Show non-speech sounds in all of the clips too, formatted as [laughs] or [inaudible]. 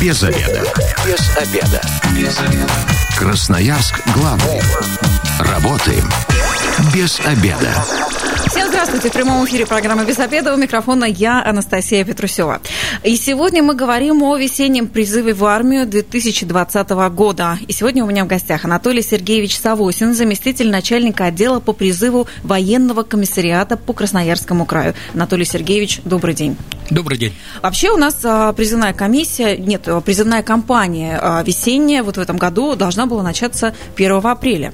Без обеда. Без обеда. Без обеда. Красноярск главный. Работаем без обеда. Всем здравствуйте. В прямом эфире программы «Без обеда». У микрофона я, Анастасия Петрусева. И сегодня мы говорим о весеннем призыве в армию 2020 года. И сегодня у меня в гостях Анатолий Сергеевич Савосин, заместитель начальника отдела по призыву военного комиссариата по Красноярскому краю. Анатолий Сергеевич, добрый день. Добрый день. Вообще у нас а, призывная комиссия, нет, а, призывная кампания а, весенняя вот в этом году должна была начаться 1 апреля.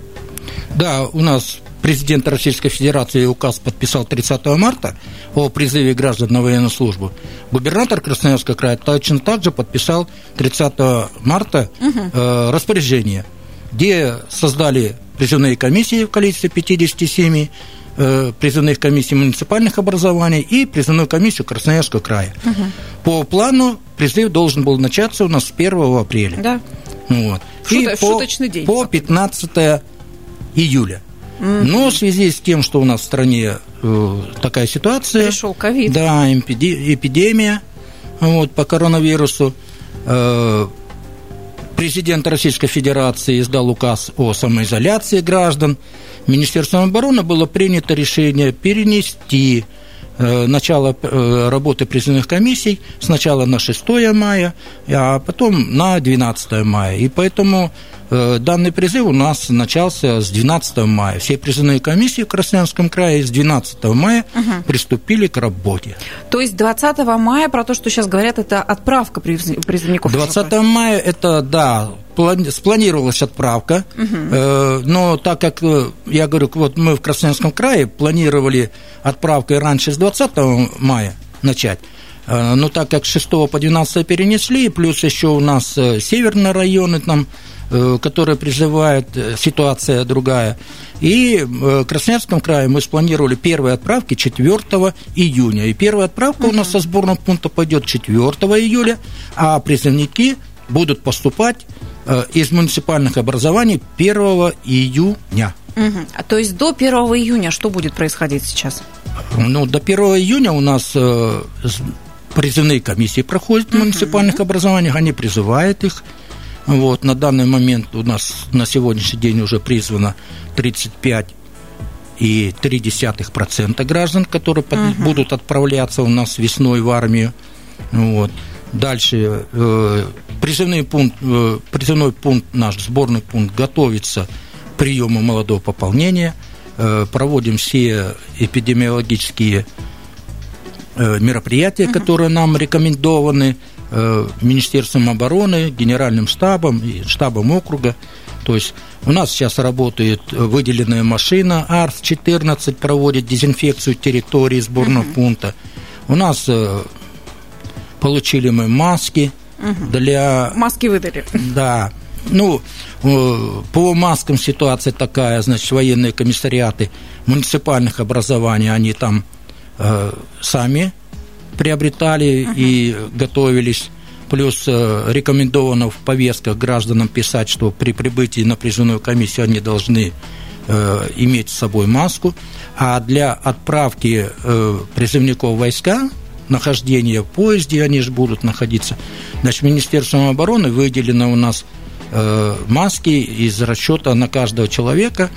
Да, у нас президент Российской Федерации указ подписал 30 марта о призыве граждан на военную службу, губернатор Красноярского края точно так же подписал 30 марта э, распоряжение, где создали призывные комиссии в количестве 57 э, призывных комиссий муниципальных образований и призывную комиссию Красноярского края. Угу. По плану призыв должен был начаться у нас с 1 апреля. Да. Вот. Шут, и по, день. По 15 июля. Но в связи с тем, что у нас в стране э, такая ситуация... Пришел ковид. Да, эпидемия вот, по коронавирусу. Э, президент Российской Федерации издал указ о самоизоляции граждан. Министерством обороны было принято решение перенести начало э, работы призывных комиссий сначала на 6 мая, а потом на 12 мая. И поэтому э, данный призыв у нас начался с 12 мая. Все призывные комиссии в Красноярском крае с 12 мая угу. приступили к работе. То есть 20 мая, про то, что сейчас говорят, это отправка призывников? 20 мая это, да, спланировалась отправка, угу. но так как, э, я говорю, вот мы в Красноярском крае планировали отправкой раньше с 20 мая начать, э, но так как с 6 по 12 перенесли, плюс еще у нас северные районы там, которые призывают, ситуация другая. И в Красноярском крае мы спланировали первые отправки 4 июня. И первая отправка у нас со сборного пункта пойдет 4 июля, а призывники будут поступать из муниципальных образований 1 июня. Угу. А то есть до 1 июня что будет происходить сейчас? Ну, до 1 июня у нас э, призывные комиссии проходят в муниципальных образованиях, они призывают их. Вот, на данный момент у нас на сегодняшний день уже призвано 35 и 0,3% граждан, которые uh будут отправляться у нас весной в армию. Вот. Дальше э, призывной пункт, э, призывной пункт наш, сборный пункт готовится к приему молодого пополнения. Э, проводим все эпидемиологические мероприятия, которые нам рекомендованы Министерством обороны, Генеральным штабом и штабом округа. То есть у нас сейчас работает выделенная машина АРС-14, проводит дезинфекцию территории сборного uh-huh. пункта. У нас получили мы маски угу. для... Маски выдали. Да. Ну, э, по маскам ситуация такая, значит, военные комиссариаты муниципальных образований, они там э, сами приобретали угу. и готовились. Плюс э, рекомендовано в повестках гражданам писать, что при прибытии на призывную комиссию они должны э, иметь с собой маску. А для отправки э, призывников войска нахождения в поезде, они же будут находиться. Значит, Министерством обороны выделено у нас э, маски из расчета на каждого человека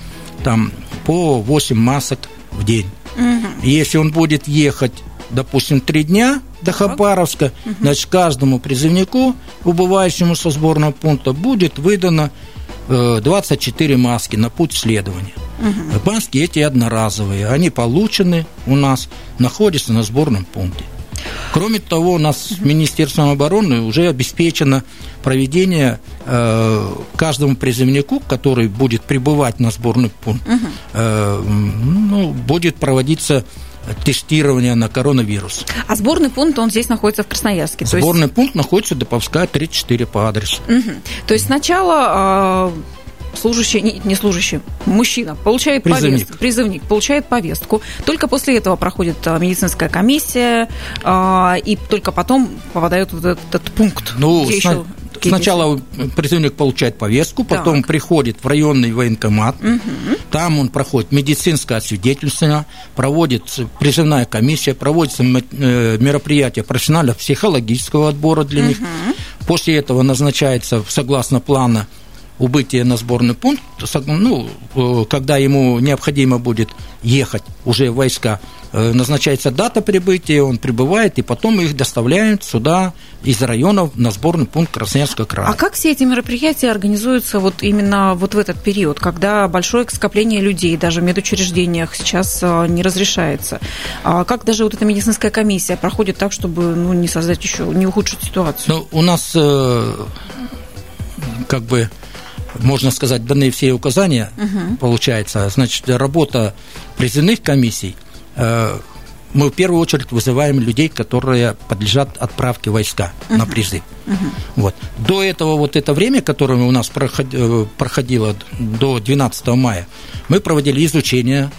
там по 8 масок в день. Угу. Если он будет ехать, допустим, три дня до Хабаровска, угу. значит, каждому призывнику, убывающему со сборного пункта, будет выдано 24 э, маски на путь следования. Угу. Маски эти одноразовые, они получены у нас, находятся на сборном пункте. Кроме того, у нас. Министерством обороны уже обеспечено проведение э, каждому призывнику, который будет прибывать на сборный пункт, э, ну, будет проводиться тестирование на коронавирус. А сборный пункт, он здесь находится в Красноярске? Сборный есть... пункт находится Доповская, 34 по адресу. Угу. То есть сначала служащий, не, не служащий, мужчина получает призывник. повестку, призывник получает повестку. Только после этого проходит а, медицинская комиссия, а, и только потом попадает в этот, этот пункт. Ну, где сна- еще Сначала призывник получает повестку, потом так. приходит в районный военкомат, угу. там он проходит медицинское освидетельствование, проводит призывная комиссия, проводится э, мероприятие профессионально-психологического отбора для угу. них. После этого назначается, согласно плана, убытие на сборный пункт, ну, э, когда ему необходимо будет ехать уже в войска, э, назначается дата прибытия, он прибывает, и потом их доставляют сюда из районов на сборный пункт Красноярского края. А как все эти мероприятия организуются вот именно вот в этот период, когда большое скопление людей даже в медучреждениях сейчас э, не разрешается? А как даже вот эта медицинская комиссия проходит так, чтобы ну, не создать еще, не ухудшить ситуацию? Ну, у нас как бы можно сказать, даны все указания, угу. получается. Значит, работа призывных комиссий, э, мы в первую очередь вызываем людей, которые подлежат отправке войска угу. на призыв. Угу. Вот. До этого вот это время, которое у нас э, проходило до 12 мая, мы проводили изучение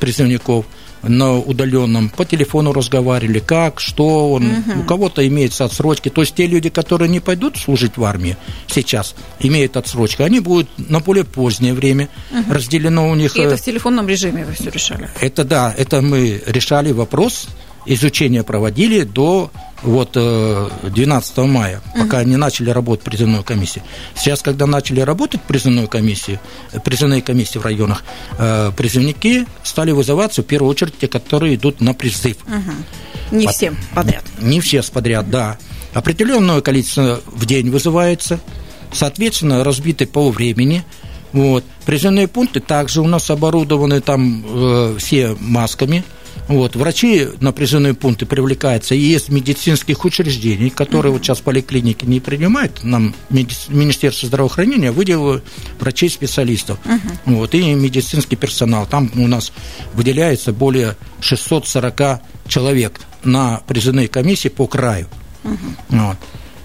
призывников – на удаленном, по телефону разговаривали, как, что он, угу. у кого-то имеется отсрочки. То есть те люди, которые не пойдут служить в армии сейчас, имеют отсрочку, они будут на более позднее время, угу. разделено у них... И это э, в телефонном режиме вы все решали? Это да, это мы решали вопрос, изучение проводили до вот 12 э, мая, пока uh-huh. не начали работать призывную комиссию. Сейчас, когда начали работать призывную комиссию, призывные комиссии в районах, э, призывники стали вызываться в первую очередь те, которые идут на призыв. Uh-huh. Не Под... всем подряд. Не все подряд, да. Определенное количество в день вызывается, соответственно, разбиты по времени. Вот. Призывные пункты также у нас оборудованы там э, все масками, вот. Врачи на призывные пункты привлекаются и из медицинских учреждений, которые mm-hmm. вот сейчас поликлиники не принимают. Нам Министерство здравоохранения выделило врачей-специалистов mm-hmm. вот, и медицинский персонал. Там у нас выделяется более 640 человек на призывные комиссии по краю. Mm-hmm. Вот.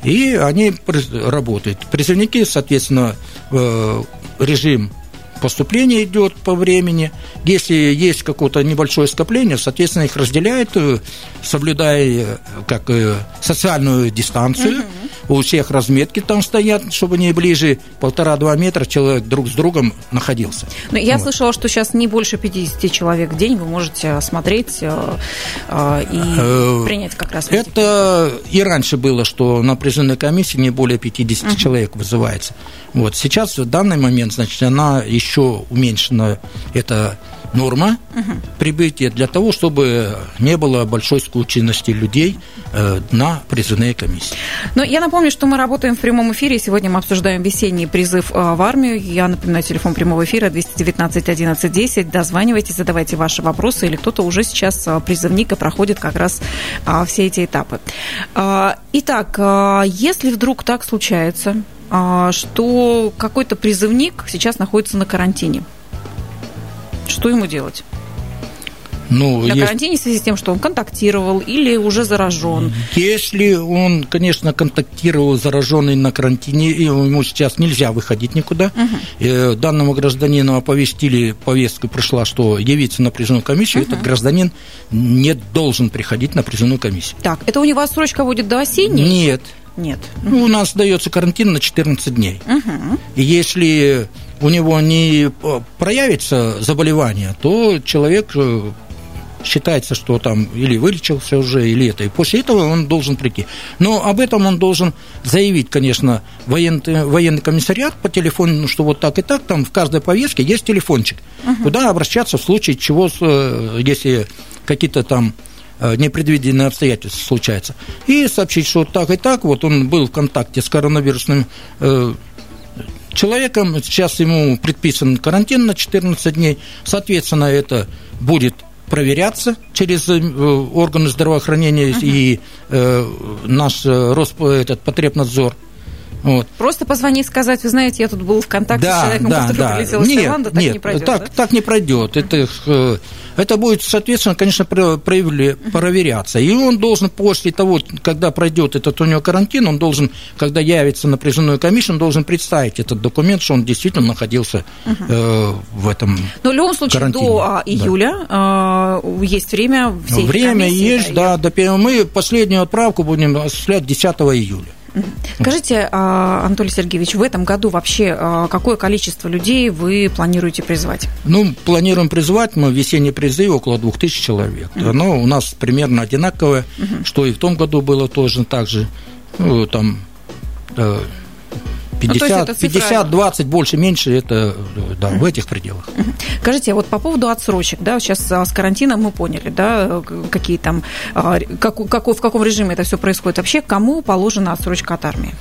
И они работают. Призывники, соответственно, э, режим поступление идет по времени. Если есть какое-то небольшое скопление, соответственно, их разделяют, э, соблюдая э, как э, социальную дистанцию. Угу. У всех разметки там стоят, чтобы не ближе полтора-два метра человек друг с другом находился. Но я вот. слышала, что сейчас не больше 50 человек в день вы можете осмотреть э, э, и э, принять как раз. Это и раньше было, что на призывной комиссии не более 50 угу. человек вызывается. Вот сейчас в данный момент, значит, она еще уменьшена, это норма угу. прибытия для того, чтобы не было большой скученности людей э, на призывные комиссии. Но я напомню, что мы работаем в прямом эфире. Сегодня мы обсуждаем весенний призыв э, в армию. Я напоминаю, телефон прямого эфира 219 11 10. Дозванивайтесь, задавайте ваши вопросы, или кто-то уже сейчас э, призывник и проходит как раз все эти этапы. Итак, если вдруг так случается, что какой-то призывник сейчас находится на карантине, что ему делать? Ну, на есть... карантине в связи с тем, что он контактировал или уже заражен? Если он, конечно, контактировал зараженный на карантине, и ему сейчас нельзя выходить никуда, угу. данному гражданину оповестили, повестка пришла, что явиться на призывную комиссию, угу. этот гражданин не должен приходить на призывную комиссию. Так, это у него срочка будет до осенней? Нет. Нет. Ну, у нас дается карантин на 14 дней. Угу. И если у него не проявится заболевание, то человек э, считается, что там или вылечился уже, или это. И после этого он должен прийти. Но об этом он должен заявить, конечно, военный, военный комиссариат по телефону, ну, что вот так и так, там в каждой повестке есть телефончик, угу. куда обращаться в случае чего, э, если какие-то там э, непредвиденные обстоятельства случаются. И сообщить, что вот так и так, вот он был в контакте с коронавирусным человеком, сейчас ему предписан карантин на 14 дней, соответственно, это будет проверяться через э, органы здравоохранения uh-huh. и э, наш э, Росп, этот потребнадзор. Вот. Просто позвонить, сказать, вы знаете, я тут был в контакте да, с человеком, да, который да. прилетел нет, из Таиланда, так нет, не пройдет. Так, да? так не пройдет. Это э, это будет, соответственно, конечно, проверяться. И он должен после того, когда пройдет этот у него карантин, он должен, когда явится на призывную комиссию, он должен представить этот документ, что он действительно находился э, в этом Но в любом случае карантине. до а, июля да. э, есть время Время комиссии, есть, да. да до, мы последнюю отправку будем осуществлять 10 июля. Скажите, а, Анатолий Сергеевич, в этом году вообще а, какое количество людей вы планируете призвать? Ну, планируем призвать мы весенний призыв около 2000 человек. Mm-hmm. Оно у нас примерно одинаковое, mm-hmm. что и в том году было тоже так же. Ну, там 50, ну, 50 20, больше, меньше, это да, в этих пределах. Скажите, вот по поводу отсрочек, да, сейчас а, с карантином мы поняли, да, какие там, а, как, как, в каком режиме это все происходит. Вообще, кому положена отсрочка от армии?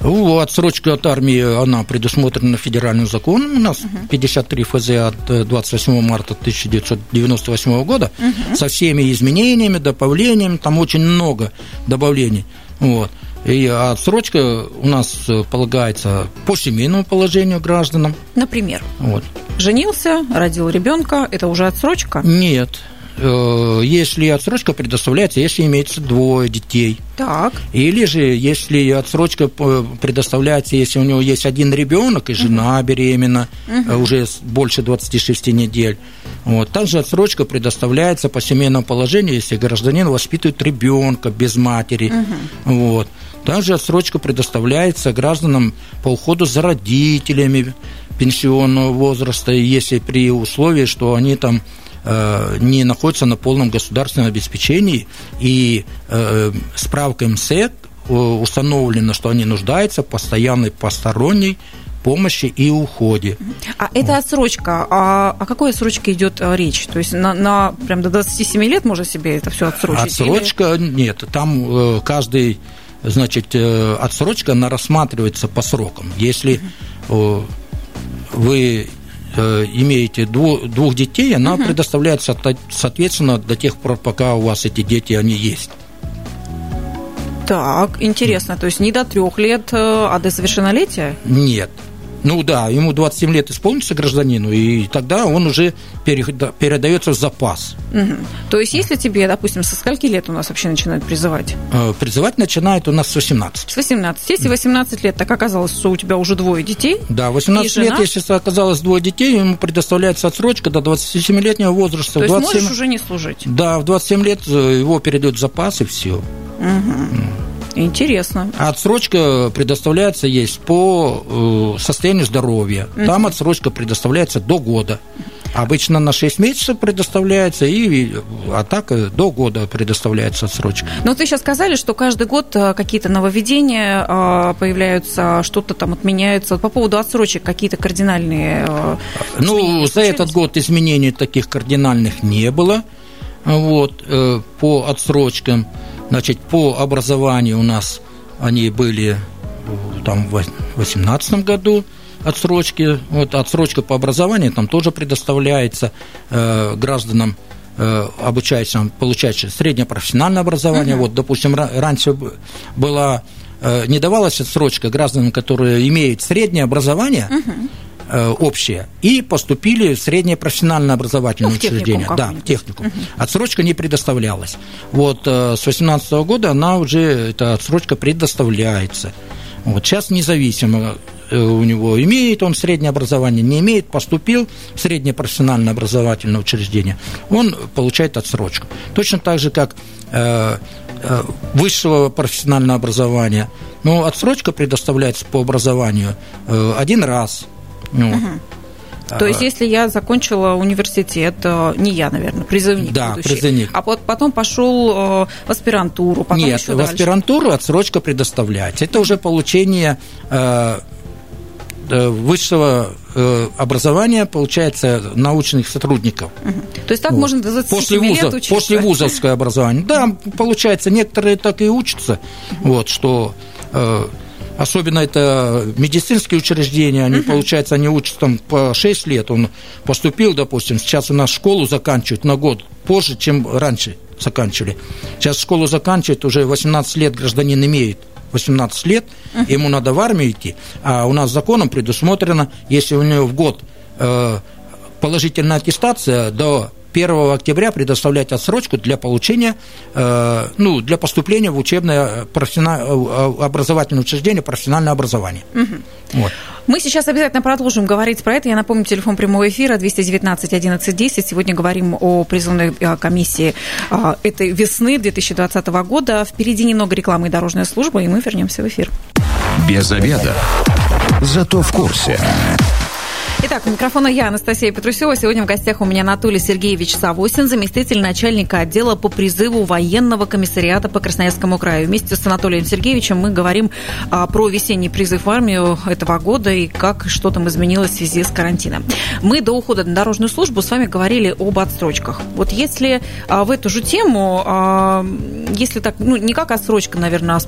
Ну, отсрочка от армии, она предусмотрена федеральным законом у нас, 53 ФЗ от 28 марта 1998 года, угу. со всеми изменениями, добавлениями, там очень много добавлений. Вот. И отсрочка у нас э, полагается по семейному положению гражданам. Например? Вот. Женился, родил ребенка, это уже отсрочка? Нет. Э, если отсрочка предоставляется, если имеется двое детей. Так. Или же, если отсрочка э, предоставляется, если у него есть один ребенок и жена угу. беременна угу. уже больше 26 недель. Вот. Также отсрочка предоставляется по семейному положению, если гражданин воспитывает ребенка без матери. Угу. Вот. Также отсрочка предоставляется гражданам по уходу за родителями пенсионного возраста, если при условии, что они там э, не находятся на полном государственном обеспечении, и э, справка МСЭК установлено, что они нуждаются в постоянной посторонней помощи и уходе. А вот. это отсрочка. А о какой отсрочке идет э, речь? То есть на, на прям до 27 лет можно себе это все отсрочить? Отсрочка или... нет. Там каждый значит, э, отсрочка, она рассматривается по срокам. Если э, вы э, имеете двух детей, она угу. предоставляется, соответственно, до тех пор, пока у вас эти дети, они есть. Так, интересно. То есть не до трех лет, а до совершеннолетия? Нет. Ну да, ему 27 лет исполнится гражданину, и тогда он уже передается в запас. Угу. То есть, если тебе, допустим, со скольки лет у нас вообще начинают призывать? Э, призывать начинает у нас с 18. С 18. Если 18 лет, так оказалось, что у тебя уже двое детей. Да, 18 лет, если оказалось двое детей, ему предоставляется отсрочка до 27-летнего возраста. То есть 27... можешь уже не служить? Да, в 27 лет э, его перейдет в запас, и все. Угу. Интересно. Отсрочка предоставляется есть по э, состоянию здоровья. Угу. Там отсрочка предоставляется до года. Обычно на 6 месяцев предоставляется, и, а так э, до года предоставляется отсрочка. Но ну, ты сейчас сказали, что каждый год э, какие-то нововведения появляются, что-то там отменяется. По поводу отсрочек какие-то кардинальные Ну, за этот год изменений таких кардинальных не было. Вот, по отсрочкам. Значит, по образованию у нас они были там в 2018 году отсрочки. Вот отсрочка по образованию там тоже предоставляется э, гражданам э, обучающим, получающим среднее профессиональное образование. Uh-huh. Вот, допустим, раньше была э, не давалась отсрочка гражданам, которые имеют среднее образование. Э, общее, и поступили в среднее профессиональное образовательное ну, учреждение. Да, в технику. Угу. Отсрочка не предоставлялась. Вот э, с 2018 года она уже, эта отсрочка предоставляется. Вот сейчас независимо э, у него имеет он среднее образование, не имеет, поступил в среднее профессиональное образовательное учреждение, он получает отсрочку. Точно так же, как э, э, высшего профессионального образования. Но отсрочка предоставляется по образованию э, один раз – ну, угу. То есть, если я закончила университет, э, не я, наверное, призывник. Да, будущий, призывник. А потом пошел э, в аспирантуру, потом Нет, еще в дальше. аспирантуру отсрочка предоставляется. Это уже получение э, высшего образования, получается, научных сотрудников. Угу. То есть так вот. можно до 27 после вуза, лет учиться? После вузовское образование. Да, получается, некоторые так и учатся, угу. вот, что особенно это медицинские учреждения, они, угу. получается, они учатся там по 6 лет, он поступил, допустим, сейчас у нас школу заканчивают на год позже, чем раньше заканчивали. Сейчас школу заканчивает, уже 18 лет гражданин имеет, 18 лет, ему надо в армию идти, а у нас законом предусмотрено, если у него в год э, положительная аттестация до 1 октября предоставлять отсрочку для получения, э, ну, для поступления в учебное профессиональное, э, образовательное учреждение профессиональное образование. Угу. Вот. Мы сейчас обязательно продолжим говорить про это. Я напомню, телефон прямого эфира 219 11 10. Сегодня говорим о призывной э, комиссии этой весны 2020 года. Впереди немного рекламы и дорожная служба, и мы вернемся в эфир. Без обеда. Зато в курсе. Итак, у микрофона я, Анастасия Петрусева. Сегодня в гостях у меня Анатолий Сергеевич Савосин, заместитель начальника отдела по призыву военного комиссариата по Красноярскому краю. Вместе с Анатолием Сергеевичем мы говорим а, про весенний призыв в армию этого года и как что там изменилось в связи с карантином. Мы до ухода на дорожную службу с вами говорили об отсрочках. Вот если а, в эту же тему, а, если так, ну, не как отсрочка, наверное, а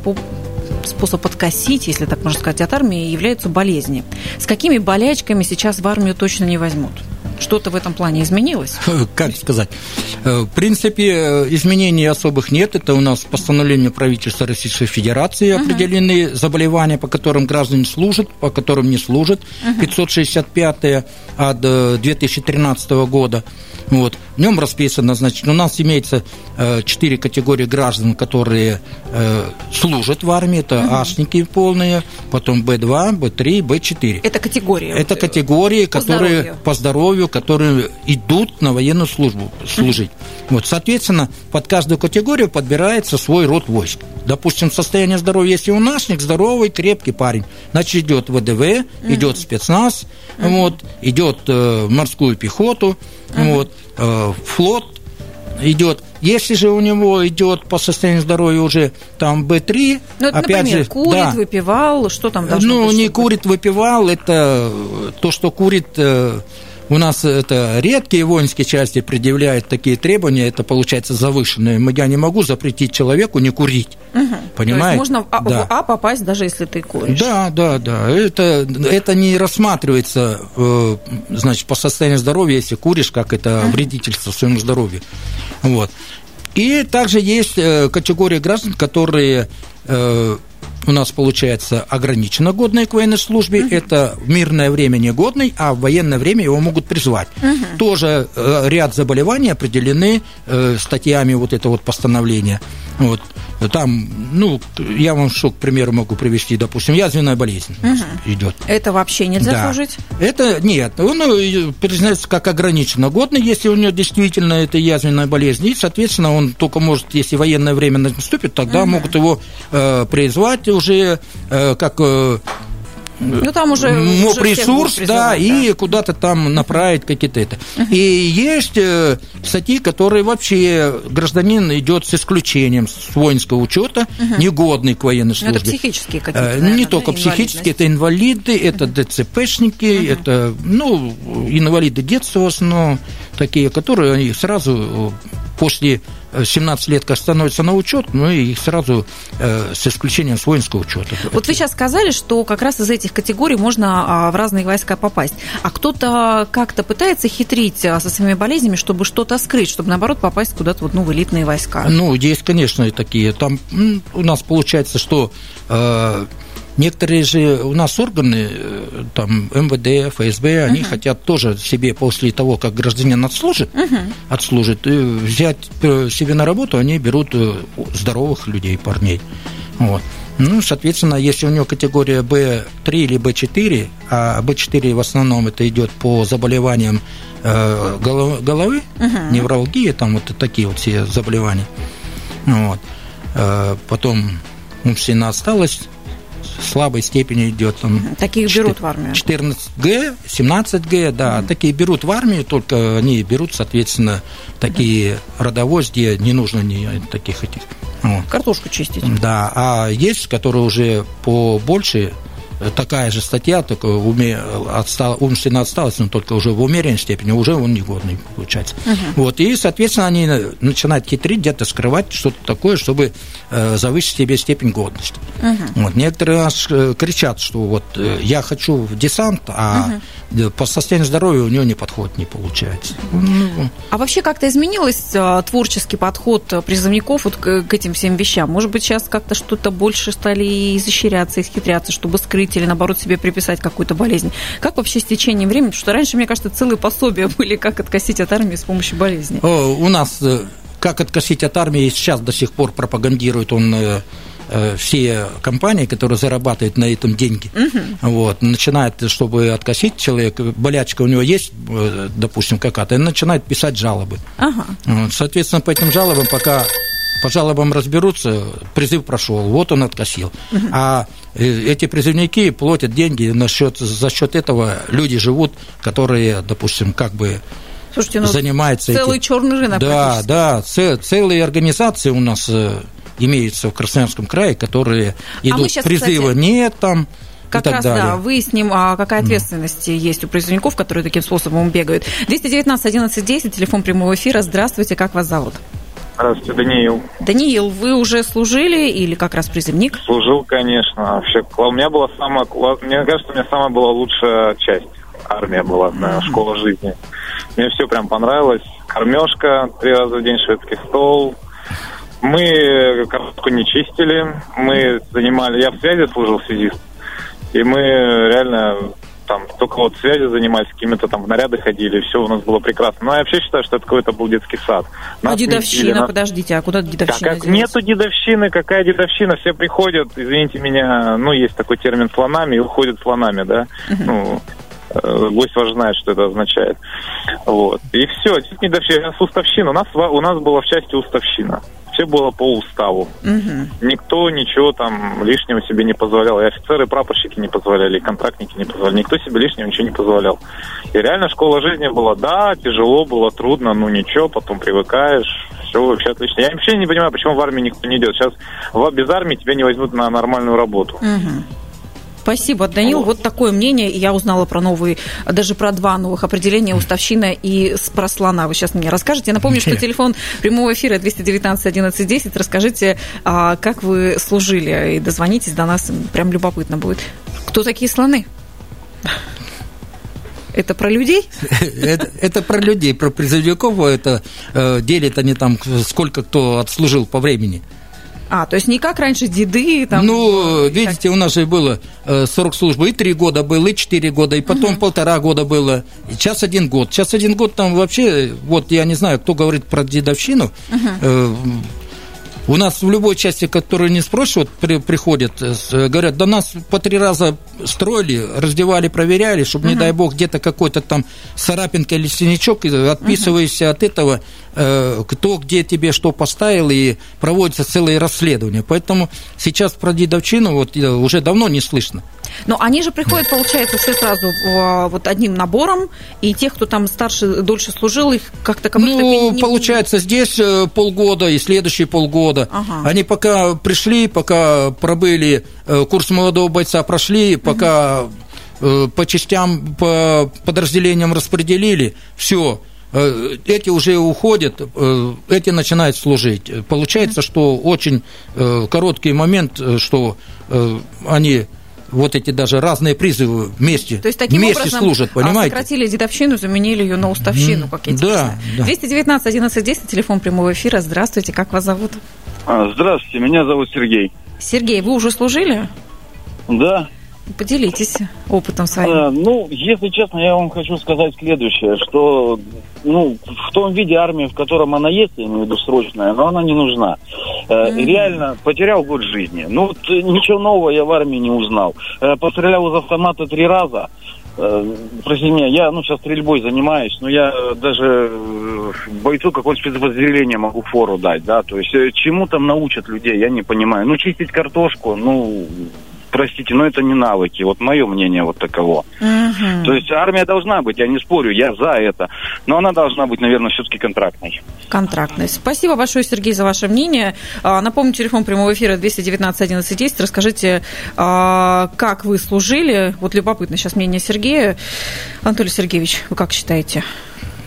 способ откосить, если так можно сказать, от армии являются болезни. С какими болячками сейчас в армию точно не возьмут? Что-то в этом плане изменилось? Как сказать? Э, в принципе, э, изменений особых нет. Это у нас постановление правительства Российской Федерации uh-huh. определены заболевания, по которым граждане служат, по которым не служат. Uh-huh. 565 от 2013 э, года. Вот. В нем расписано, значит, у нас имеется э, четыре категории граждан, которые э, служат в армии. Это угу. ашники полные, потом Б2, Б3, Б4. Это категории? Это категории, по которые здоровью. по здоровью, которые идут на военную службу служить. Вот, соответственно, под каждую категорию подбирается свой род войск. Допустим, состояние здоровья, если у нашник здоровый, крепкий парень, значит, идет ВДВ, идет спецназ, вот, идет э, морскую пехоту, вот, э, флот идет. Если же у него идет по состоянию здоровья уже там Б3, ну, это, опять например, же, курит, да, выпивал, что там должно Ну, быть, не курит, выпивал, это то, что курит э, у нас это редкие воинские части предъявляют такие требования, это получается завышенное. Я не могу запретить человеку не курить. Угу. Понимаете? Можно в, да. в А попасть, даже если ты куришь. Да, да, да. Это, это не рассматривается э, значит, по состоянию здоровья, если куришь, как это вредительство своему здоровью. Вот. И также есть э, категория граждан, которые э, у нас получается ограниченно годный к военной службе. Uh-huh. Это в мирное время негодный, а в военное время его могут призвать. Uh-huh. Тоже э, ряд заболеваний определены э, статьями вот этого вот постановления. Вот. Там, ну, я вам что, к примеру, могу привести, допустим, язвенная болезнь угу. идет. Это вообще нельзя да. служить? Это нет, он ну, признается как ограниченно годный, если у него действительно это язвенная болезнь, и, соответственно, он только может, если военное время наступит, тогда угу. могут его э, призвать уже э, как э, ну, там уже, моп ресурс, да, да, и куда-то там направить какие-то это. Uh-huh. И есть э, статьи, которые вообще гражданин идет с исключением с воинского учета, uh-huh. негодный к военной службе. Ну, это психические какие-то. Э, наверное, не да, только психические, это инвалиды, это ДЦПшники, uh-huh. это, ну, инвалиды детства в основном такие, которые они сразу после 17 лет, как становятся на учет, ну и их сразу э, с исключением с воинского учета. Вот вы сейчас сказали, что как раз из этих категорий можно а, в разные войска попасть. А кто-то как-то пытается хитрить а, со своими болезнями, чтобы что-то скрыть, чтобы наоборот попасть куда-то вот, ну, в элитные войска? Ну, есть, конечно, и такие. Там у нас получается, что э, Некоторые же у нас органы, э, там МВД, ФСБ, они uh-huh. хотят тоже себе после того, как гражданин отслужит, uh-huh. отслужит, взять э, себе на работу, они берут э, здоровых людей, парней. Вот. Ну, соответственно, если у него категория B3 или B4, а B4 в основном это идет по заболеваниям э, головы, uh-huh. невралгия, там вот такие вот все заболевания. Вот. Э, потом умственная осталась, слабой степени идет. Там, Таких 4, берут в армию? 14Г, 17Г, да, mm такие берут в армию, только они берут, соответственно, такие mm родовоз, где не нужно ни таких этих. Вот. Картошку чистить. Да, а есть, которые уже по больше такая же статья, только уме, отстал, умственно отсталость, но только уже в умеренной степени, уже он негодный получается. Uh-huh. Вот, и, соответственно, они начинают хитрить, где-то скрывать что-то такое, чтобы э, завысить себе степень годности. Uh-huh. Вот, некоторые аж э, кричат, что вот э, я хочу в десант, а uh-huh. по состоянию здоровья у него не подходит, не получается. Ну, а вообще как-то изменилось э, творческий подход призывников вот к, к этим всем вещам? Может быть, сейчас как-то что-то больше стали изощряться, исхитряться, чтобы скрыть забыть или, наоборот, себе приписать какую-то болезнь. Как вообще с течением времени? Потому что раньше, мне кажется, целые пособия [laughs] были, как откосить от армии с помощью болезни. О, у нас э, как откосить от армии сейчас до сих пор пропагандирует он э, э, все компании, которые зарабатывают на этом деньги, угу. вот, начинает, чтобы откосить человека, болячка у него есть, допустим, какая-то, и начинает писать жалобы. Ага. Соответственно, по этим жалобам, пока по жалобам разберутся, призыв прошел, вот он откосил. А э, эти призывники платят деньги на счет, за счет этого люди живут, которые, допустим, как бы Слушайте, ну, занимаются целый этим. черный рынок. Да, да, целые организации у нас э, имеются в Красноярском крае, которые А идут щас, призыва кстати, нет там. Как и так раз, далее. да, выясним, а какая ответственность есть у призывников, которые таким способом бегают. 219 11 10, телефон прямого эфира. Здравствуйте, как вас зовут? Здравствуйте, Даниил. Даниил, вы уже служили или как раз призывник? Служил, конечно. Вообще, кла- у меня была самая... Мне кажется, у меня самая была лучшая часть. Армия была, да, школа жизни. Мне все прям понравилось. Кормежка, три раза в день шведский стол. Мы картошку не чистили. Мы занимали... Я в связи служил связист. И мы реально там только вот связи занимались, какими-то там в наряды ходили, все у нас было прекрасно. Но я вообще считаю, что это какой-то был детский сад. А Нас дедовщина, месили, нас- подождите, а куда Да дедовщина как делась? нету дедовщины, какая дедовщина? Все приходят, извините меня, ну, есть такой термин слонами и уходят слонами, да? Ну, э, гость ваш знает, что это означает. Вот. И все, чуть не дедовщина, уставщина. У нас, у нас была в части уставщина. Все было по уставу. Мгм. Никто ничего там лишнего себе не позволял. И офицеры, и прапорщики не позволяли, и контрактники не позволяли. Никто себе лишнего ничего не позволял. И реально школа жизни была, да, тяжело было, трудно, ну ничего, потом привыкаешь. Все вообще отлично. Я вообще не понимаю, почему в армии никто не идет. Сейчас в- без армии тебя не возьмут на нормальную работу. Мгм. Спасибо, Данил. Вот такое мнение. И я узнала про новые, даже про два новых определения уставщина и про слона. Вы сейчас мне расскажете. Я напомню, что телефон прямого эфира 219 11 10. Расскажите, а, как вы служили. И дозвонитесь до нас. Прям любопытно будет. Кто такие слоны? Это про людей? [laughs] это, это про людей, про призывников, это э, делят они там, сколько кто отслужил по времени. А, то есть не как раньше деды там. ну, и так. видите, у нас же было э, срок службы и три года было, и четыре года, и потом полтора года было, и сейчас один год. Сейчас один год там вообще, вот я не знаю, кто говорит про дедовщину, э, у нас в любой части, которую не спросишь, вот при- приходят, э, с- говорят, да нас по три раза строили, раздевали, проверяли, чтобы, не дай бог, где-то какой-то там царапинка или синячок, и отписываешься от этого, э, кто где тебе что поставил, и проводится целое расследование. Поэтому сейчас про дедовщину вот э, уже давно не слышно. Но они же приходят, получается, все сразу в- вот одним набором, и тех, кто там старше, дольше служил, их как таковых Ну, не- получается, здесь э, полгода и следующие полгода. Ага. Они пока пришли, пока пробыли, э, курс молодого бойца прошли, пока э, по частям, по подразделениям распределили, все. Эти уже уходят, эти начинают служить. Получается, что очень короткий момент, что они вот эти даже разные призывы вместе, То есть таким вместе образом служат, а, понимаете? сократили дедовщину, заменили ее на уставщину, как я Да, знаю. да. 219 11 10, телефон прямого эфира. Здравствуйте, как вас зовут? А, Здравствуйте, меня зовут Сергей. Сергей, вы уже служили? Да. Поделитесь опытом своим. Э, ну, если честно, я вам хочу сказать следующее, что ну, в том виде армии, в котором она есть, я имею в виду срочная, но она не нужна. Э, Мгм. Реально потерял год жизни. Ну, вот, э, ничего нового я в армии не узнал. Э, Пострелял из автомата три раза. Э, Простите меня, я ну, сейчас стрельбой занимаюсь, но я даже бойцу какое-то спецподразделение могу фору дать, да, то есть чему там научат людей, я не понимаю. Ну, чистить картошку, ну, простите, но это не навыки, вот мое мнение вот таково. Мгм. То есть армия должна быть, я не спорю, я за это, но она должна быть, наверное, все-таки контрактной. Контрактность. Спасибо большое, Сергей, за ваше мнение. А, Напомню, телефон прямого эфира 219 11 10. Расскажите, а, как вы служили? Вот любопытно сейчас мнение Сергея. Анатолий Сергеевич, вы как считаете?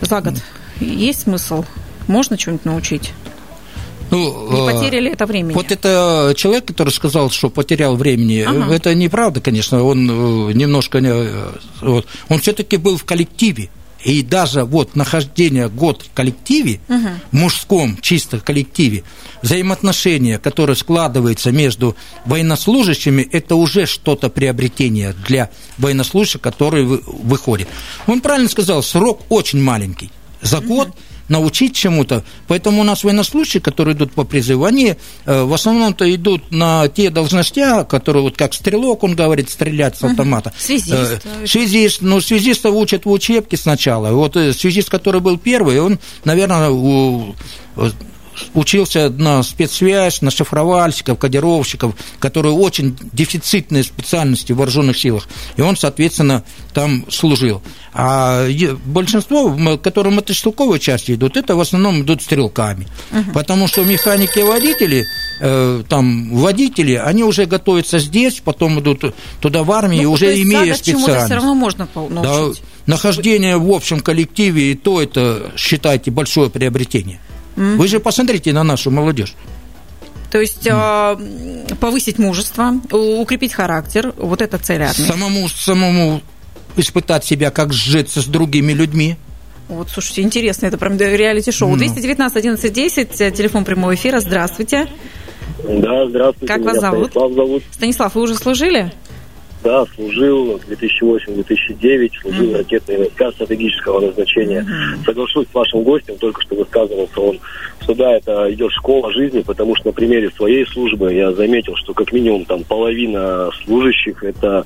За год есть смысл? Можно чего-нибудь научить? Ну, Не э, потеряли это времени? Вот это человек, который сказал, что потерял времени, Ага. это неправда, конечно. Он э, немножко... не- э, вот, он все-таки был в коллективе. И даже вот нахождение год в коллективе, мужском чисто коллективе, взаимоотношения, которые складываются между военнослужащими, это уже что-то приобретение для военнослужащих, который вы- выходит. Он правильно сказал, срок очень маленький. За год научить чему-то. Поэтому у нас военнослужащие, которые идут по призыву, они э, в основном-то идут на те должности, которые, вот как стрелок, он говорит, стрелять с автомата. Связист. Э, связист, ну, связиста учат в учебке сначала. Вот э, связист, который был первый, он, наверное, у- учился на спецсвязь, на шифровальщиков, кодировщиков, которые очень дефицитные специальности в вооруженных силах. И он, соответственно, там служил. А большинство, которые мотострелковой части идут, это в основном идут стрелками. Угу. Потому что механики и водители, э, там, водители, они уже готовятся здесь, потом идут туда в армию, ну, уже имея специальность. все равно можно научить. Да, нахождение в общем коллективе, и то это, считайте, большое приобретение. Mm-hmm. Вы же посмотрите на нашу молодежь. То есть mm. повысить мужество, укрепить характер, вот это цель армии. Самому, самому испытать себя, как сжиться с другими людьми. Вот, слушайте, интересно, это прям реалити-шоу. Ну. 219 11 10, телефон прямого эфира, здравствуйте. Да, здравствуйте. Как вас зовут? Станислав зовут. Станислав, вы уже служили? Да, служил 2008-2009, служил mm-hmm. ракетные войска стратегического назначения. Mm-hmm. Соглашусь с вашим гостем, только что высказывался он, что да, это идет школа жизни, потому что на примере своей службы я заметил, что как минимум там половина служащих это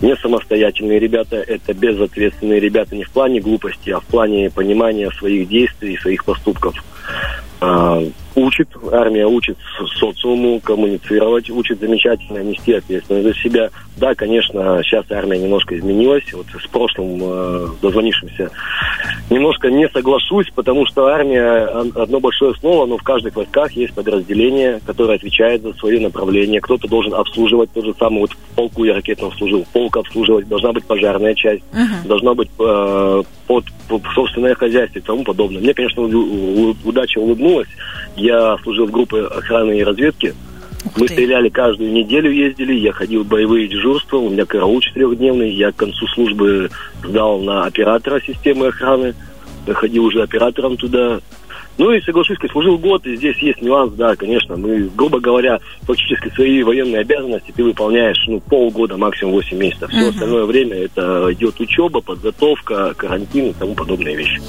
не самостоятельные ребята, это безответственные ребята не в плане глупости, а в плане понимания своих действий и своих поступков. А, учит, армия учит социуму коммуницировать, учит замечательно нести ответственность за себя. Да, конечно, сейчас армия немножко изменилась. Вот с прошлым э, дозвонившимся немножко не соглашусь, потому что армия одно большое слово, но в каждых войсках есть подразделение, которое отвечает за свое направление. Кто-то должен обслуживать то же самое. Вот в полку я ракетно служил, полк обслуживать, должна быть пожарная часть, uh-huh. должна быть э, под, под собственное хозяйство и тому подобное. Мне, конечно, удача улыбнулась. Я служил в группе охраны и разведки. Мы стреляли каждую неделю, ездили, я ходил в боевые дежурства, у меня караул четырехдневный, я к концу службы сдал на оператора системы охраны, ходил уже оператором туда, ну и соглашусь, служил год, и здесь есть нюанс, да, конечно. Мы, грубо говоря, фактически свои военные обязанности ты выполняешь, ну, полгода, максимум 8 месяцев. Все uh-huh. остальное время это идет учеба, подготовка, карантин и тому подобные вещи.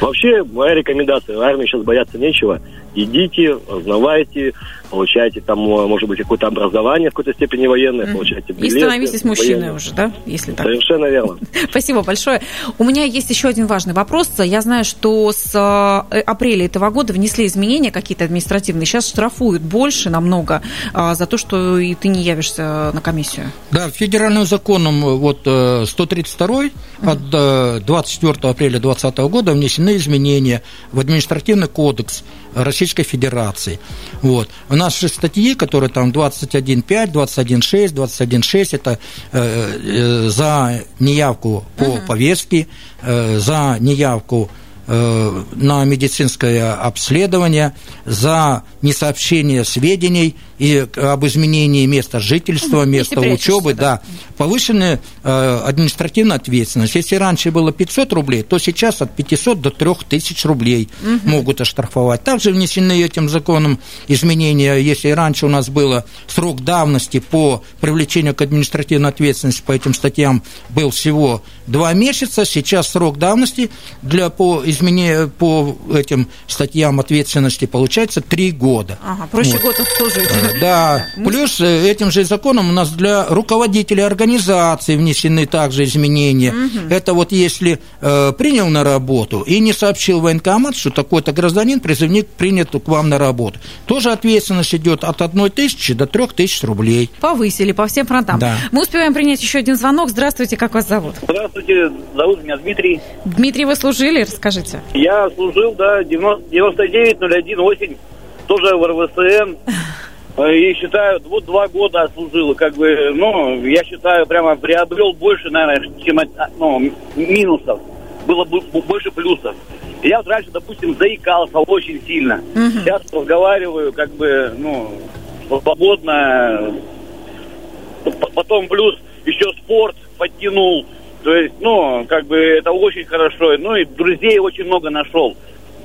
Вообще, моя рекомендация, армии сейчас бояться нечего. Идите, узнавайте, получаете там, может быть, какое-то образование в какой-то степени военное, mm. получаете билеты. И становитесь мужчиной уже, да, если так? Совершенно верно. [laughs] Спасибо большое. У меня есть еще один важный вопрос. Я знаю, что с э, апреля этого года внесли изменения какие-то административные. Сейчас штрафуют больше намного за то, что и ты не явишься на комиссию. Да, федеральным законом вот 132 mm. от 24 э, апреля 2020 года внесены изменения в административный кодекс Российской Федерации. Вот. У нас же статьи, которые там 21.5, 21.6, 21.6, это э, э, за неявку по uh-huh. повестке, э, за неявку на медицинское обследование, за несообщение сведений и об изменении места жительства, места учебы, да. Повышенная э, административная ответственность. Если раньше было 500 рублей, то сейчас от 500 до 3000 рублей угу. могут оштрафовать. Также внесены этим законом изменения, если раньше у нас было срок давности по привлечению к административной ответственности по этим статьям был всего 2 месяца, сейчас срок давности для, по изменению по этим статьям ответственности получается 3 года. Ага, проще вот. год отслужить. Да, плюс э, этим же законом у нас для руководителей организации внесены также изменения. Угу. Это вот если э, принял на работу и не сообщил военкомат, что такой-то гражданин, призывник принят к вам на работу. Тоже ответственность идет от 1 тысячи до 3 тысяч рублей. Повысили по всем фронтам. Да. Мы успеваем принять еще один звонок. Здравствуйте, как вас зовут? Здравствуйте, зовут меня Дмитрий. Дмитрий, вы служили? Расскажите. Я служил, да, 99 осень, тоже в РВСН. [laughs] Э, и считаю, вот два года отслужил, как бы, ну, я считаю, прямо приобрел больше, наверное, чем ну, минусов. Было больше плюсов. Я вот раньше, допустим, заикался очень сильно. Угу. Сейчас разговариваю, как бы, ну, свободно. Потом плюс еще спорт подтянул. То есть, ну, как бы это очень хорошо. Ну и друзей очень много нашел.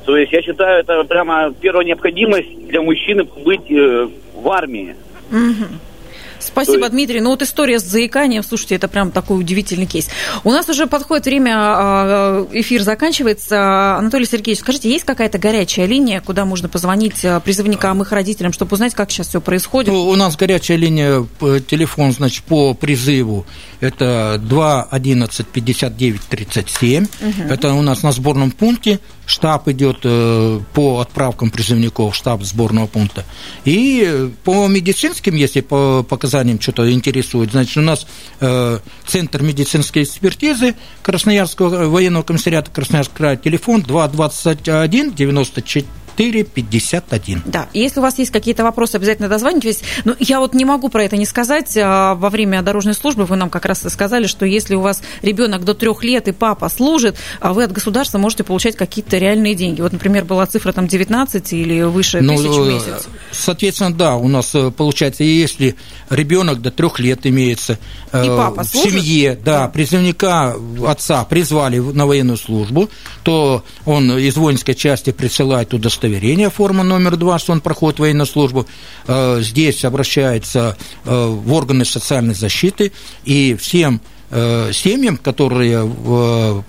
То есть я считаю, это прямо первая необходимость для мужчины быть э, в армии. Угу. Спасибо, есть... Дмитрий. Ну вот история с заиканием, слушайте, это прям такой удивительный кейс. У нас уже подходит время, а, эфир заканчивается. Анатолий Сергеевич, скажите, есть какая-то горячая линия, куда можно позвонить а, призывникам, их родителям, чтобы узнать, как сейчас все происходит? Ну, у нас горячая линия, телефон, значит, по призыву, это 2 11 59 37. Угу. Это у нас на сборном пункте штаб идет э, по отправкам призывников, штаб сборного пункта. И по медицинским, если по показаниям что-то интересует, значит, у нас э, Центр медицинской экспертизы Красноярского военного комиссариата Красноярского края, телефон 221 94 451. Да, если у вас есть какие-то вопросы, обязательно дозвонитесь. Но я вот не могу про это не сказать. А, во время дорожной службы вы нам как раз сказали, что если у вас ребенок до трех лет и папа служит, а вы от государства можете получать какие-то реальные деньги. Вот, например, была цифра там 19 или выше ну, тысяч в месяц. Соответственно, да, у нас э, получается, если ребенок до трех лет имеется э, и папа в служит? семье, да, призывника отца призвали на военную службу, то он из воинской части присылает удостоверение удостоверение, форма номер два, что он проходит военную службу. Э, здесь обращается э, в органы социальной защиты, и всем э, семьям, которые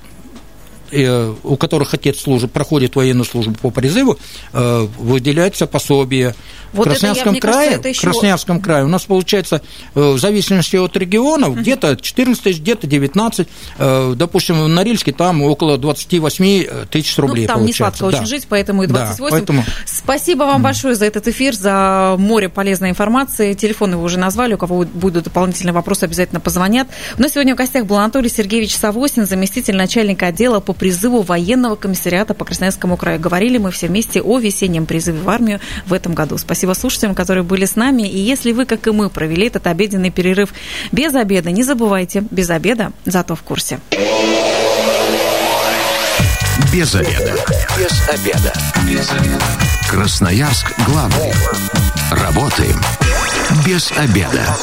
у которых отец служит, проходит военную службу по призыву, выделяется пособие вот в Красноярском это, крае, кажется, еще... в Красноярском крае у нас получается э, в зависимости от регионов uh-huh. где-то 14 тысяч, где-то 19, э, допустим, в Норильске там около 28 тысяч рублей. Ну, там получается. не сладко да. очень жить, поэтому и 28. Да, поэтому... Спасибо вам mm. большое за этот эфир, за море полезной информации. Телефоны вы уже назвали, у кого будут дополнительные вопросы, обязательно позвонят. Нас сегодня в гостях был Анатолий Сергеевич Савосин, заместитель начальника отдела по призыву военного комиссариата по Красноярскому краю. Говорили мы все вместе о весеннем призыве в армию в этом году. Спасибо слушателям, которые были с нами. И если вы, как и мы, провели этот обеденный перерыв без обеда, не забывайте, без обеда, зато в курсе. Без обеда. Без обеда. Без обеда. Красноярск главный. Работаем без обеда.